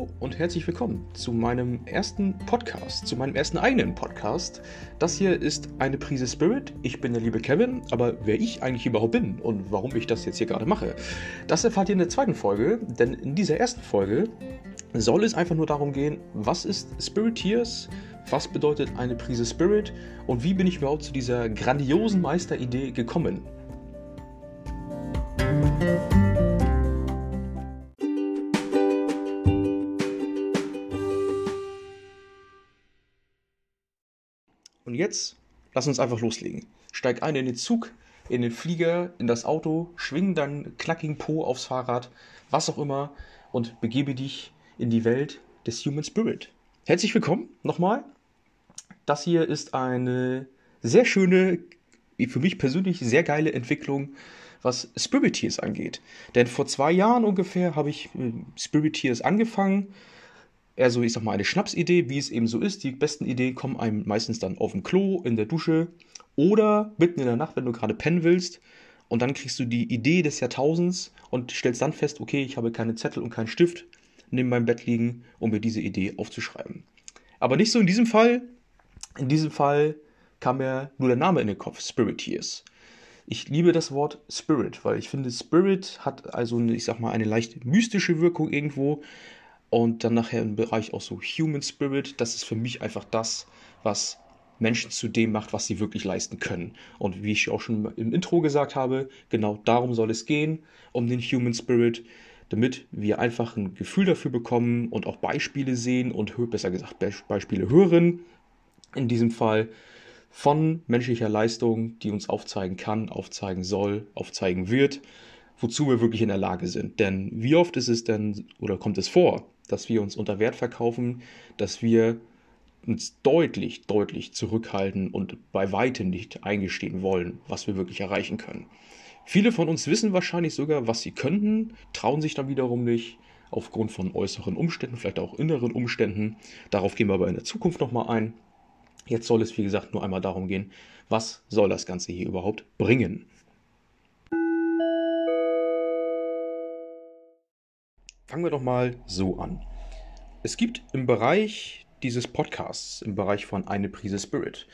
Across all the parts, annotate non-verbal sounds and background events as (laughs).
Hallo und herzlich willkommen zu meinem ersten Podcast, zu meinem ersten eigenen Podcast. Das hier ist eine Prise Spirit. Ich bin der liebe Kevin, aber wer ich eigentlich überhaupt bin und warum ich das jetzt hier gerade mache, das erfahrt ihr in der zweiten Folge, denn in dieser ersten Folge soll es einfach nur darum gehen, was ist Spiriteers, was bedeutet eine Prise Spirit und wie bin ich überhaupt zu dieser grandiosen Meisteridee gekommen. Jetzt lass uns einfach loslegen. Steig ein in den Zug, in den Flieger, in das Auto, schwing deinen knackigen Po aufs Fahrrad, was auch immer, und begebe dich in die Welt des Human Spirit. Herzlich willkommen nochmal. Das hier ist eine sehr schöne, für mich persönlich sehr geile Entwicklung, was Spiriteers angeht. Denn vor zwei Jahren ungefähr habe ich äh, Spiriteers angefangen eher so, ich sag mal, eine Schnapsidee, wie es eben so ist. Die besten Ideen kommen einem meistens dann auf dem Klo, in der Dusche oder mitten in der Nacht, wenn du gerade pennen willst. Und dann kriegst du die Idee des Jahrtausends und stellst dann fest, okay, ich habe keine Zettel und keinen Stift neben meinem Bett liegen, um mir diese Idee aufzuschreiben. Aber nicht so in diesem Fall. In diesem Fall kam mir nur der Name in den Kopf, Spiriteers. Ich liebe das Wort Spirit, weil ich finde, Spirit hat also, ich sag mal, eine leicht mystische Wirkung irgendwo. Und dann nachher im Bereich auch so Human Spirit, das ist für mich einfach das, was Menschen zu dem macht, was sie wirklich leisten können. Und wie ich auch schon im Intro gesagt habe, genau darum soll es gehen, um den Human Spirit, damit wir einfach ein Gefühl dafür bekommen und auch Beispiele sehen und besser gesagt Beispiele hören. In diesem Fall von menschlicher Leistung, die uns aufzeigen kann, aufzeigen soll, aufzeigen wird, wozu wir wirklich in der Lage sind. Denn wie oft ist es denn oder kommt es vor, dass wir uns unter Wert verkaufen, dass wir uns deutlich, deutlich zurückhalten und bei weitem nicht eingestehen wollen, was wir wirklich erreichen können. Viele von uns wissen wahrscheinlich sogar, was sie könnten, trauen sich dann wiederum nicht, aufgrund von äußeren Umständen, vielleicht auch inneren Umständen. Darauf gehen wir aber in der Zukunft nochmal ein. Jetzt soll es, wie gesagt, nur einmal darum gehen, was soll das Ganze hier überhaupt bringen. Fangen wir doch mal so an. Es gibt im Bereich dieses Podcasts, im Bereich von Eine Prise Spirit,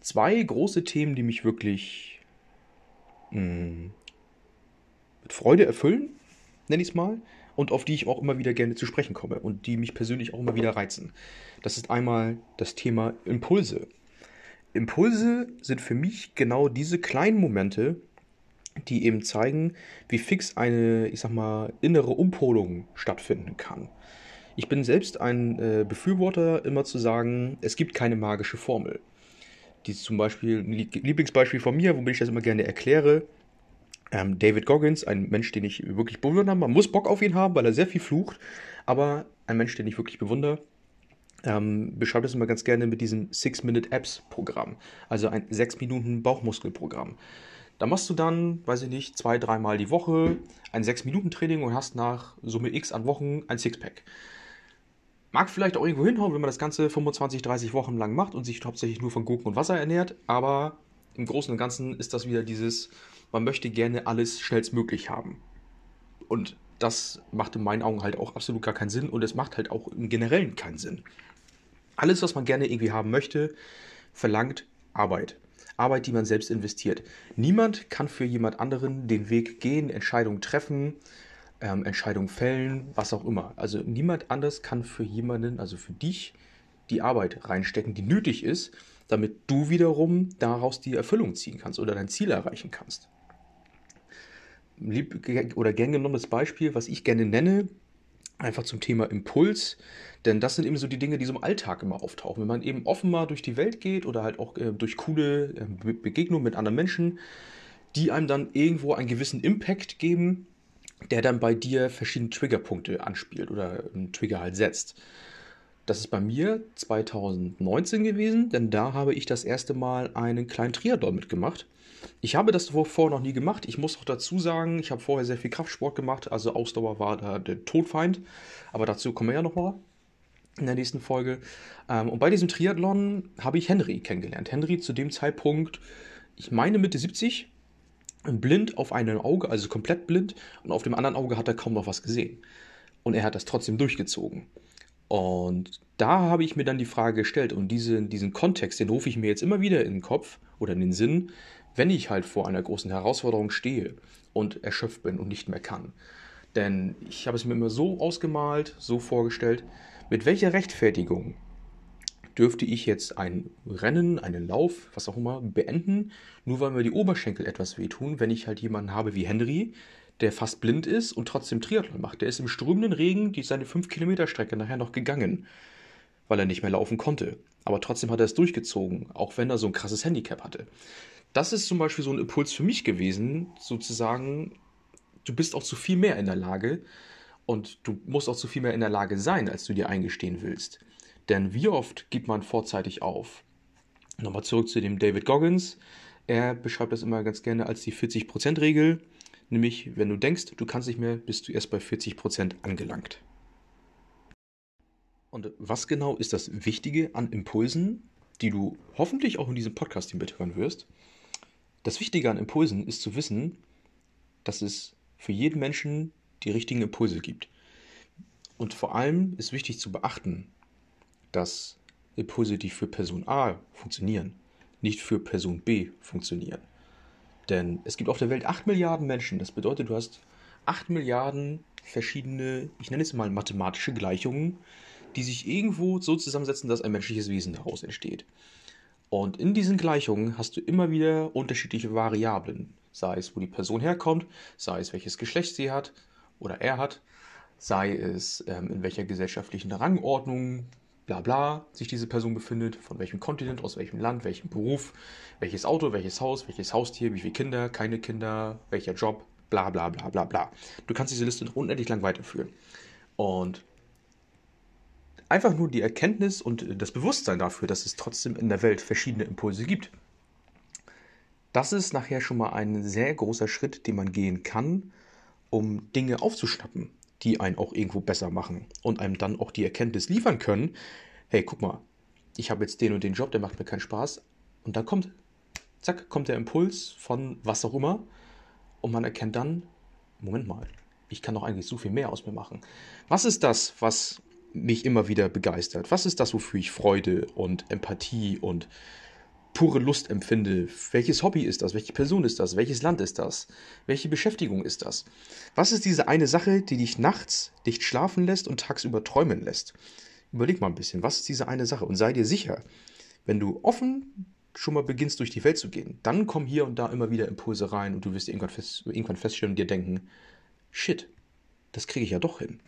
zwei große Themen, die mich wirklich mh, hm, mit Freude erfüllen, nenne ich es mal, und auf die ich auch immer wieder gerne zu sprechen komme und die mich persönlich auch immer wieder reizen. Das ist einmal das Thema Impulse. Impulse sind für mich genau diese kleinen Momente, die eben zeigen, wie fix eine, ich sag mal, innere Umpolung stattfinden kann. Ich bin selbst ein äh, Befürworter, immer zu sagen, es gibt keine magische Formel. Die zum Beispiel ein Lieblingsbeispiel von mir, womit ich das immer gerne erkläre. Ähm, David Goggins, ein Mensch, den ich wirklich bewundere. Man muss Bock auf ihn haben, weil er sehr viel flucht, aber ein Mensch, den ich wirklich bewundere. Ähm, beschreibt es immer ganz gerne mit diesem Six-Minute-Apps-Programm, also ein 6-Minuten-Bauchmuskelprogramm. Da machst du dann, weiß ich nicht, zwei, dreimal die Woche ein 6-Minuten-Training und hast nach Summe X an Wochen ein Sixpack. Mag vielleicht auch irgendwo hinhauen, wenn man das Ganze 25, 30 Wochen lang macht und sich hauptsächlich nur von Gurken und Wasser ernährt, aber im Großen und Ganzen ist das wieder dieses, man möchte gerne alles schnellstmöglich haben. Und das macht in meinen Augen halt auch absolut gar keinen Sinn und es macht halt auch im Generellen keinen Sinn. Alles, was man gerne irgendwie haben möchte, verlangt Arbeit. Arbeit, die man selbst investiert. Niemand kann für jemand anderen den Weg gehen, Entscheidungen treffen, ähm, Entscheidungen fällen, was auch immer. Also niemand anders kann für jemanden, also für dich, die Arbeit reinstecken, die nötig ist, damit du wiederum daraus die Erfüllung ziehen kannst oder dein Ziel erreichen kannst. Lieb oder gern genommenes Beispiel, was ich gerne nenne, einfach zum Thema Impuls, denn das sind eben so die Dinge, die so im Alltag immer auftauchen. Wenn man eben offen mal durch die Welt geht oder halt auch äh, durch coole äh, Begegnungen mit anderen Menschen, die einem dann irgendwo einen gewissen Impact geben, der dann bei dir verschiedene Triggerpunkte anspielt oder einen Trigger halt setzt. Das ist bei mir 2019 gewesen, denn da habe ich das erste Mal einen kleinen Triathlon mitgemacht. Ich habe das vorher noch nie gemacht. Ich muss auch dazu sagen, ich habe vorher sehr viel Kraftsport gemacht, also Ausdauer war da der Todfeind. Aber dazu kommen wir ja nochmal in der nächsten Folge. Ähm, und bei diesem Triathlon habe ich Henry kennengelernt. Henry zu dem Zeitpunkt, ich meine Mitte 70, blind auf einem Auge, also komplett blind, und auf dem anderen Auge hat er kaum noch was gesehen. Und er hat das trotzdem durchgezogen. Und da habe ich mir dann die Frage gestellt und diese, diesen Kontext, den rufe ich mir jetzt immer wieder in den Kopf oder in den Sinn, wenn ich halt vor einer großen Herausforderung stehe und erschöpft bin und nicht mehr kann. Denn ich habe es mir immer so ausgemalt, so vorgestellt, mit welcher Rechtfertigung dürfte ich jetzt ein Rennen, einen Lauf, was auch immer, beenden, nur weil mir die Oberschenkel etwas wehtun, wenn ich halt jemanden habe wie Henry, der fast blind ist und trotzdem Triathlon macht. Der ist im strömenden Regen die seine 5 Kilometer Strecke nachher noch gegangen, weil er nicht mehr laufen konnte. Aber trotzdem hat er es durchgezogen, auch wenn er so ein krasses Handicap hatte. Das ist zum Beispiel so ein Impuls für mich gewesen, sozusagen, du bist auch zu viel mehr in der Lage und du musst auch zu viel mehr in der Lage sein, als du dir eingestehen willst. Denn wie oft gibt man vorzeitig auf? Nochmal zurück zu dem David Goggins. Er beschreibt das immer ganz gerne als die 40%-Regel. Nämlich, wenn du denkst, du kannst nicht mehr, bist du erst bei 40% angelangt. Und was genau ist das Wichtige an Impulsen, die du hoffentlich auch in diesem Podcast hier mithören wirst? Das Wichtige an Impulsen ist zu wissen, dass es für jeden Menschen die richtigen Impulse gibt. Und vor allem ist wichtig zu beachten, dass Impulse, die für Person A funktionieren, nicht für Person B funktionieren. Denn es gibt auf der Welt 8 Milliarden Menschen. Das bedeutet, du hast 8 Milliarden verschiedene, ich nenne es mal mathematische Gleichungen, die sich irgendwo so zusammensetzen, dass ein menschliches Wesen daraus entsteht. Und in diesen Gleichungen hast du immer wieder unterschiedliche Variablen. Sei es, wo die Person herkommt, sei es, welches Geschlecht sie hat oder er hat, sei es, ähm, in welcher gesellschaftlichen Rangordnung bla bla sich diese Person befindet, von welchem Kontinent, aus welchem Land, welchem Beruf, welches Auto, welches Haus, welches Haustier, wie viele Kinder, keine Kinder, welcher Job, bla bla bla bla bla. Du kannst diese Liste noch unendlich lang weiterführen. Und einfach nur die Erkenntnis und das Bewusstsein dafür, dass es trotzdem in der Welt verschiedene Impulse gibt. Das ist nachher schon mal ein sehr großer Schritt, den man gehen kann, um Dinge aufzuschnappen die einen auch irgendwo besser machen und einem dann auch die Erkenntnis liefern können, hey, guck mal, ich habe jetzt den und den Job, der macht mir keinen Spaß. Und dann kommt, zack, kommt der Impuls von was auch immer und man erkennt dann, Moment mal, ich kann doch eigentlich so viel mehr aus mir machen. Was ist das, was mich immer wieder begeistert? Was ist das, wofür ich Freude und Empathie und pure Lust empfinde. Welches Hobby ist das? Welche Person ist das? Welches Land ist das? Welche Beschäftigung ist das? Was ist diese eine Sache, die dich nachts nicht schlafen lässt und tagsüber träumen lässt? Überleg mal ein bisschen, was ist diese eine Sache? Und sei dir sicher, wenn du offen schon mal beginnst, durch die Welt zu gehen, dann kommen hier und da immer wieder Impulse rein und du wirst irgendwann, fest, irgendwann feststellen und dir denken, shit, das kriege ich ja doch hin.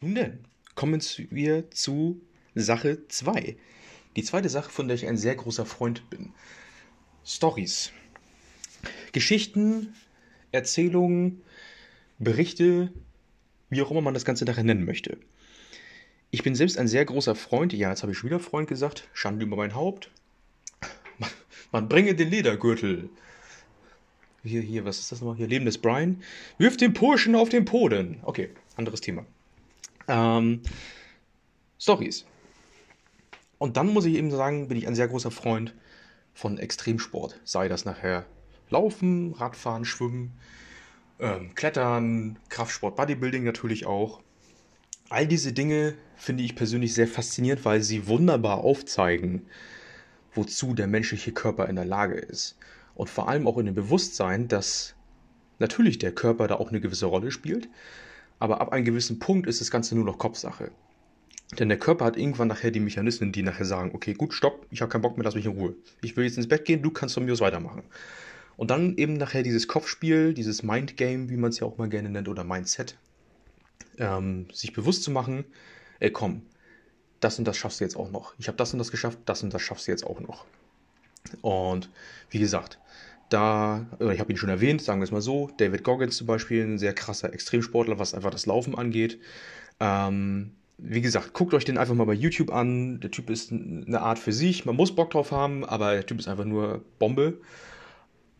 Nun denn, kommen wir zu Sache 2. Die zweite Sache, von der ich ein sehr großer Freund bin. Stories. Geschichten, Erzählungen, Berichte, wie auch immer man das Ganze nachher nennen möchte. Ich bin selbst ein sehr großer Freund, ja, jetzt habe ich schon wieder Freund gesagt, Schande über mein Haupt. (laughs) Man, bringe den Ledergürtel. Hier, hier, was ist das nochmal? Hier, Leben des Brian. Wirf den Burschen auf den Poden. Okay, anderes Thema. Ähm, Stories. Und dann muss ich eben sagen, bin ich ein sehr großer Freund von Extremsport. Sei das nachher Laufen, Radfahren, Schwimmen, ähm, Klettern, Kraftsport, Bodybuilding natürlich auch. All diese Dinge finde ich persönlich sehr faszinierend, weil sie wunderbar aufzeigen, wozu der menschliche Körper in der Lage ist. Und vor allem auch in dem Bewusstsein, dass natürlich der Körper da auch eine gewisse Rolle spielt, aber ab einem gewissen Punkt ist das Ganze nur noch Kopfsache. Denn der Körper hat irgendwann nachher die Mechanismen, die nachher sagen, okay, gut, stopp, ich habe keinen Bock mehr, lass mich in Ruhe. Ich will jetzt ins Bett gehen, du kannst von mir aus weitermachen. Und dann eben nachher dieses Kopfspiel, dieses Mindgame, wie man es ja auch mal gerne nennt, oder Mindset, ähm, sich bewusst zu machen, ey komm, das und das schaffst du jetzt auch noch. Ich habe das und das geschafft, das und das schaffst du jetzt auch noch. Und wie gesagt, da, ich habe ihn schon erwähnt, sagen wir es mal so, David Goggins zum Beispiel, ein sehr krasser Extremsportler, was einfach das Laufen angeht. Ähm, wie gesagt, guckt euch den einfach mal bei YouTube an. Der Typ ist eine Art für sich. Man muss Bock drauf haben, aber der Typ ist einfach nur Bombe.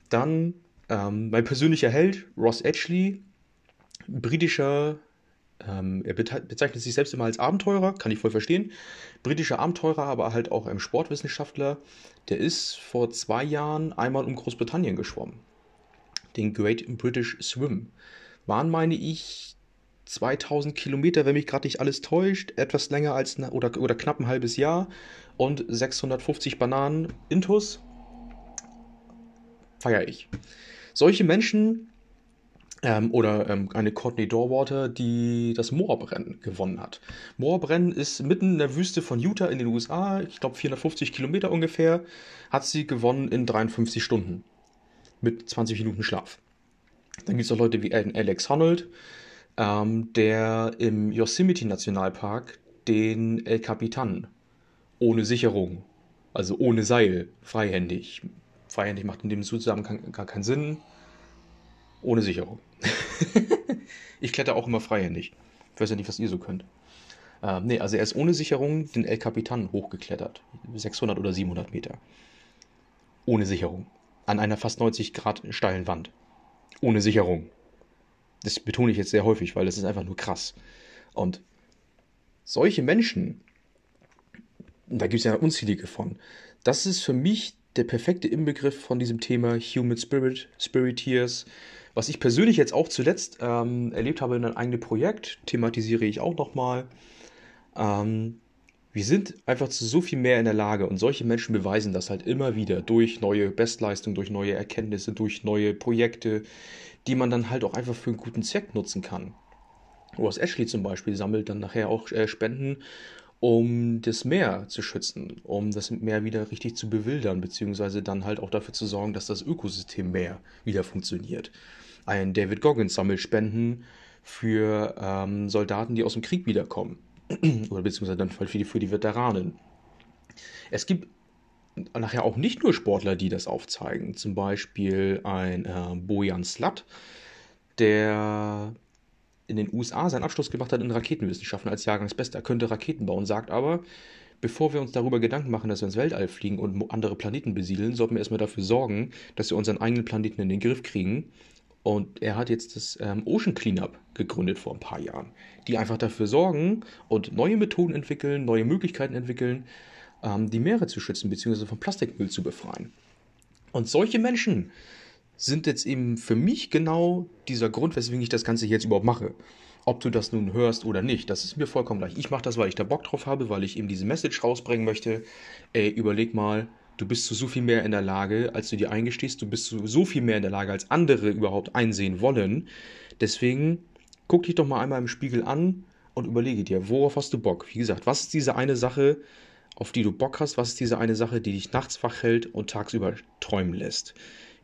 Dann ähm, mein persönlicher Held, Ross Edgley, britischer Ähm, er bezeichnet sich selbst immer als Abenteurer, kann ich voll verstehen. Britischer Abenteurer, aber halt auch ein Sportwissenschaftler. Der ist vor zwei Jahren einmal um Großbritannien geschwommen. Den Great British Swim. Waren, meine ich, 2000 Kilometer, wenn mich gerade nicht alles täuscht, etwas länger als oder, oder knapp ein halbes Jahr und 650 Bananen intus. Feier ich. Solche Menschen ähm, oder ähm, eine Courtney Doorwater, die das Moorbrennen gewonnen hat. Moorbrennen ist mitten in der Wüste von Utah in den USA, ich glaube 450 Kilometer ungefähr, hat sie gewonnen in 53 Stunden mit 20 Minuten Schlaf. Dann gibt es auch Leute wie Alex Honnold, ähm, der im Yosemite Nationalpark den El Capitan ohne Sicherung, also ohne Seil, freihändig. Freihändig macht in dem Zusammenhang gar keinen Sinn. Ohne Sicherung. (laughs) ich kletter auch immer freihändig. Ich weiß ja nicht, was ihr so könnt. Ähm, nee, also er ist ohne Sicherung den El Capitan hochgeklettert. 600 oder 700 Meter. Ohne Sicherung. An einer fast 90 Grad steilen Wand. Ohne Sicherung. Das betone ich jetzt sehr häufig, weil das ist einfach nur krass. Und solche Menschen, da gibt es ja unzählige von, das ist für mich der perfekte Inbegriff von diesem Thema Human Spirit, Spiriteers, was ich persönlich jetzt auch zuletzt ähm, erlebt habe in einem eigenen Projekt, thematisiere ich auch nochmal. Ähm, wir sind einfach zu so viel mehr in der Lage und solche Menschen beweisen das halt immer wieder durch neue Bestleistungen, durch neue Erkenntnisse, durch neue Projekte, die man dann halt auch einfach für einen guten Zweck nutzen kann. Ross Ashley zum Beispiel sammelt dann nachher auch äh, Spenden, um das Meer zu schützen, um das Meer wieder richtig zu bewildern, beziehungsweise dann halt auch dafür zu sorgen, dass das Ökosystem Meer wieder funktioniert. Ein David Goggins sammelt Spenden für ähm, Soldaten, die aus dem Krieg wiederkommen. (clears throat) Oder beziehungsweise dann für die, für die Veteranen. Es gibt nachher auch nicht nur Sportler, die das aufzeigen. Zum Beispiel ein äh, Bojan Slat, der in den USA seinen Abschluss gemacht hat in Raketenwissenschaften als Jahrgangsbester, könnte Raketen bauen, sagt aber, bevor wir uns darüber Gedanken machen, dass wir ins Weltall fliegen und andere Planeten besiedeln, sollten wir erstmal dafür sorgen, dass wir unseren eigenen Planeten in den Griff kriegen. Und er hat jetzt das ähm, Ocean Cleanup gegründet vor ein paar Jahren, die einfach dafür sorgen und neue Methoden entwickeln, neue Möglichkeiten entwickeln, ähm, die Meere zu schützen, beziehungsweise von Plastikmüll zu befreien. Und solche Menschen sind jetzt eben für mich genau dieser Grund, weswegen ich das Ganze jetzt überhaupt mache. Ob du das nun hörst oder nicht, das ist mir vollkommen gleich. Ich mache das, weil ich da Bock drauf habe, weil ich eben diese Message rausbringen möchte. Ey, überleg mal, du bist zu so viel mehr in der Lage, als du dir eingestehst. Du bist zu so viel mehr in der Lage, als andere überhaupt einsehen wollen. Deswegen guck dich doch mal einmal im Spiegel an und überlege dir, worauf hast du Bock? Wie gesagt, was ist diese eine Sache, auf die du Bock hast? Was ist diese eine Sache, die dich nachts wach hält und tagsüber träumen lässt?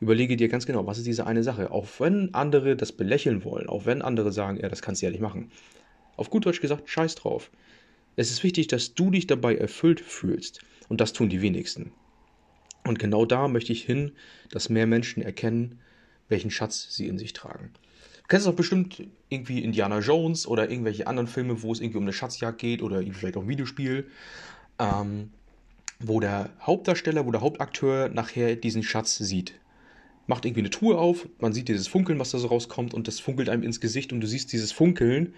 Überlege dir ganz genau, was ist diese eine Sache? Auch wenn andere das belächeln wollen, auch wenn andere sagen, ja, das kannst du ja nicht machen. Auf gut Deutsch gesagt, scheiß drauf. Es ist wichtig, dass du dich dabei erfüllt fühlst. Und das tun die wenigsten. Und genau da möchte ich hin, dass mehr Menschen erkennen, welchen Schatz sie in sich tragen. Du kennst doch bestimmt irgendwie Indiana Jones oder irgendwelche anderen Filme, wo es irgendwie um eine Schatzjagd geht oder vielleicht auch ein Videospiel ähm, wo der Hauptdarsteller, wo der Hauptakteur nachher diesen Schatz sieht. Macht irgendwie eine Truhe auf, man sieht dieses Funkeln, was da so rauskommt, und das funkelt einem ins Gesicht und du siehst dieses Funkeln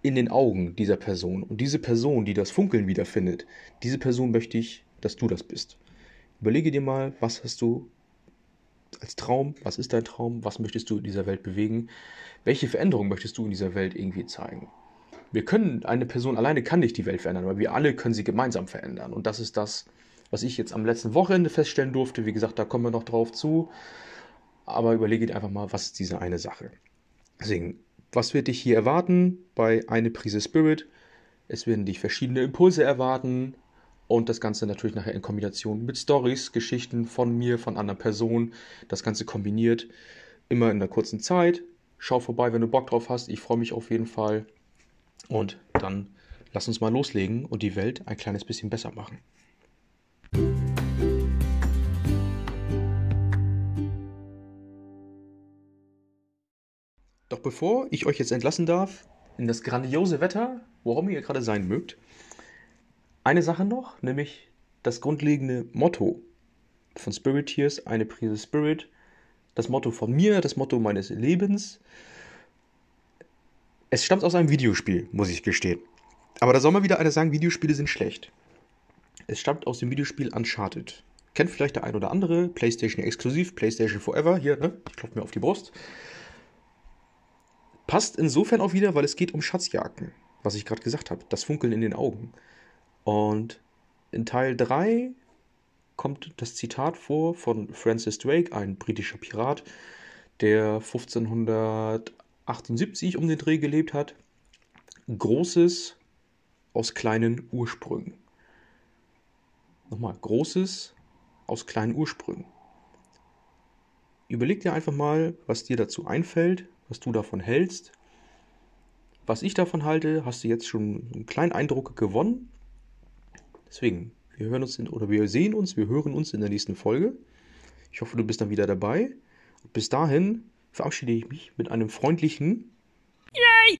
in den Augen dieser Person. Und diese Person, die das Funkeln wiederfindet, diese Person möchte ich, dass du das bist. Überlege dir mal, was hast du als Traum, was ist dein Traum, was möchtest du in dieser Welt bewegen, welche Veränderung möchtest du in dieser Welt irgendwie zeigen wir können, eine Person alleine kann nicht die Welt verändern, aber wir alle können sie gemeinsam verändern. Und das ist das, was ich jetzt am letzten Wochenende feststellen durfte. Wie gesagt, da kommen wir noch drauf zu. Aber überlege dir einfach mal, was ist diese eine Sache. Deswegen, was wird dich hier erwarten bei eine Prise Spirit? Es werden dich verschiedene Impulse erwarten und das Ganze natürlich nachher in Kombination mit Stories, Geschichten von mir, von anderen Personen. Das Ganze kombiniert immer in einer kurzen Zeit. Schau vorbei, wenn du Bock drauf hast. Ich freue mich auf jeden Fall. Und dann lass uns mal loslegen und die Welt ein kleines bisschen besser machen. Doch bevor ich euch jetzt entlassen darf in das grandiose Wetter, worum ihr gerade sein mögt, eine Sache noch, nämlich das grundlegende Motto von Spirit Tears, eine Prise Spirit, das Motto von mir, das Motto meines Lebens, Es stammt aus einem Videospiel, muss ich gestehen. Aber da soll mal wieder einer sagen, Videospiele sind schlecht. Es stammt aus dem Videospiel Uncharted. Kennt vielleicht der ein oder andere, PlayStation exklusiv, PlayStation Forever, hier, ne? Ich klopfe mir auf die Brust. Passt insofern auch wieder, weil es geht um Schatzjagden, was ich gerade gesagt habe, das Funkeln in den Augen. Und in Teil 3 kommt das Zitat vor von Francis Drake, ein britischer Pirat, der 1578 um den Dreh gelebt hat. Großes aus kleinen Ursprüngen. Nochmal, Großes aus kleinen Ursprüngen. Überleg dir einfach mal, was dir dazu einfällt, was du davon hältst. Was ich davon halte, hast du jetzt schon einen kleinen Eindruck gewonnen. Deswegen, wir hören uns in, oder wir sehen uns, wir hören uns in der nächsten Folge. Ich hoffe, du bist dann wieder dabei. Und bis dahin verabschiede ich mich mit einem freundlichen Yay!